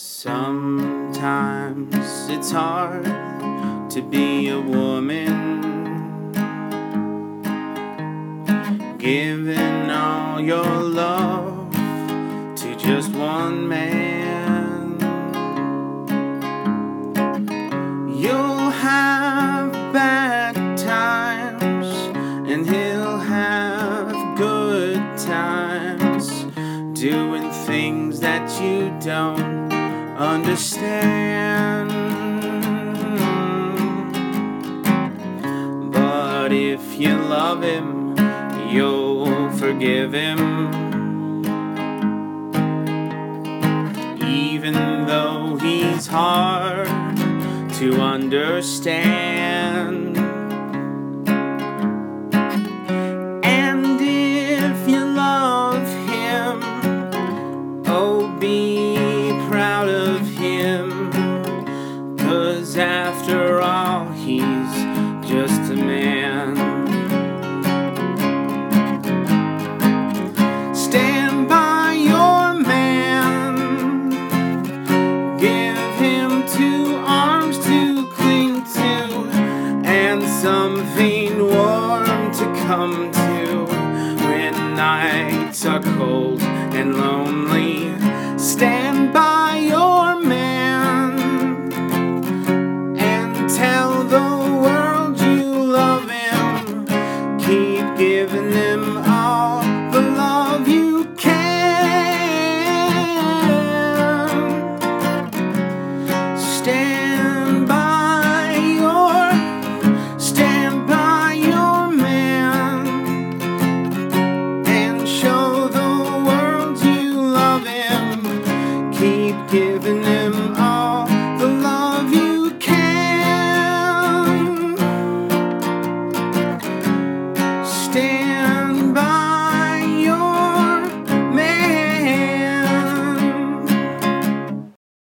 Sometimes it's hard to be a woman, giving all your love to just one man. You'll have bad times, and he'll have good times, doing things that you don't understand. But if you love him, you'll forgive him. Even though he's hard to understand. All, he's just a man. Stand by your man. Give him two arms to cling to and something warm to come to when nights are cold and lonely. Stand by Keep giving him all the love you can. Stand by your, stand by your man, and show the world you love him. Keep giving all stand.